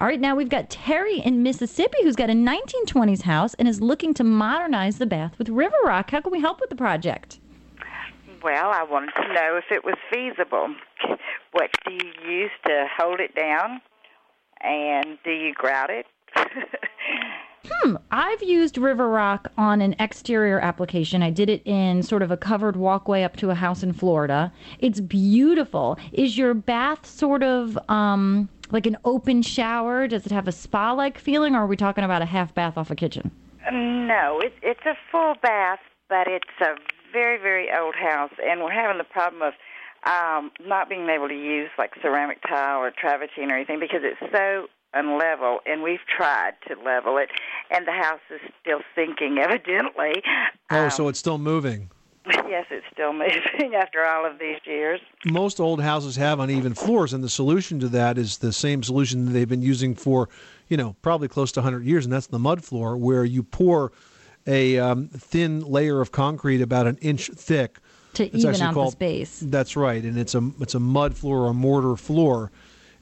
All right, now we've got Terry in Mississippi who's got a 1920s house and is looking to modernize the bath with River Rock. How can we help with the project? Well, I wanted to know if it was feasible. What do you use to hold it down? And do you grout it? Hmm. I've used River Rock on an exterior application. I did it in sort of a covered walkway up to a house in Florida. It's beautiful. Is your bath sort of um, like an open shower? Does it have a spa like feeling, or are we talking about a half bath off a kitchen? No, it, it's a full bath, but it's a very, very old house, and we're having the problem of um, not being able to use like ceramic tile or travertine or anything because it's so unlevel, and we've tried to level it, and the house is still sinking, evidently. Oh, Um, so it's still moving. Yes, it's still moving after all of these years. Most old houses have uneven floors, and the solution to that is the same solution that they've been using for, you know, probably close to 100 years, and that's the mud floor, where you pour a um, thin layer of concrete about an inch thick To It's even actually out the called- space. That's right, and it's a it's a mud floor or a mortar floor,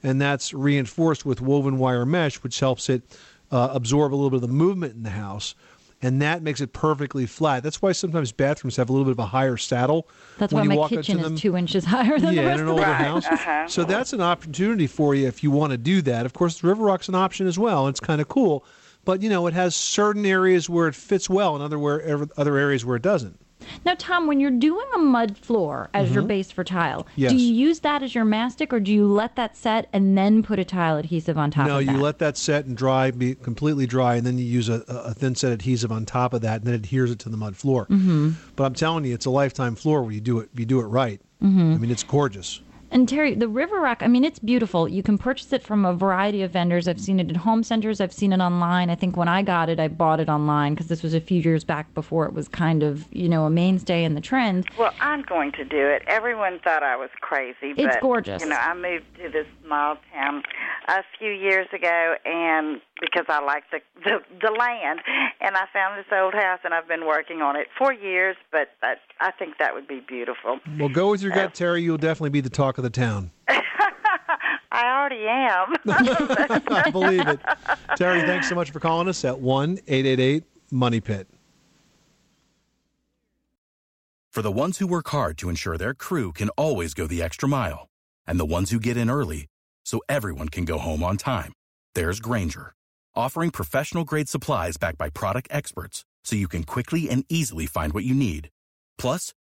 and that's reinforced with woven wire mesh, which helps it uh, absorb a little bit of the movement in the house, and that makes it perfectly flat. That's why sometimes bathrooms have a little bit of a higher saddle. That's when why you my walk kitchen is two inches higher than yeah, the in rest an of the older house. house. So that's an opportunity for you if you want to do that. Of course, River Rock's an option as well. It's kind of cool, but you know it has certain areas where it fits well, and other where other areas where it doesn't. Now, Tom, when you're doing a mud floor as your Mhm. base for tile, Yes. do you use that as your mastic, or do you let that set and then put a tile adhesive on top no, of that? you let that set and dry, be completely dry, and then you use a, a thin set adhesive on top of that, and then it adheres it to the mud floor. Mhm. But I'm telling you, it's a lifetime floor where you do it. You do it right. Mhm. I mean, it's gorgeous. And Terry, the River Rock, I mean, it's beautiful. You can purchase it from a variety of vendors. I've seen it at home centers, I've seen it online. I think when I got it, I bought it online because this was a few years back before it was kind of, you know, a mainstay in the trend. Well, I'm going to do it. Everyone thought I was crazy, but It's gorgeous. You know, I moved to this small town a few years ago, and because I like the, the the land, and I found this old house, and I've been working on it for years. But I, I think that would be beautiful. Well, go with your gut, Terry. You'll definitely be the talk of the town. I already am. I believe it. Terry, thanks so much for calling us at one eight eight eight Money Pit. For the ones who work hard to ensure their crew can always go the extra mile, and the ones who get in early so everyone can go home on time, there's Grainger, offering professional grade supplies backed by product experts so you can quickly and easily find what you need. Plus,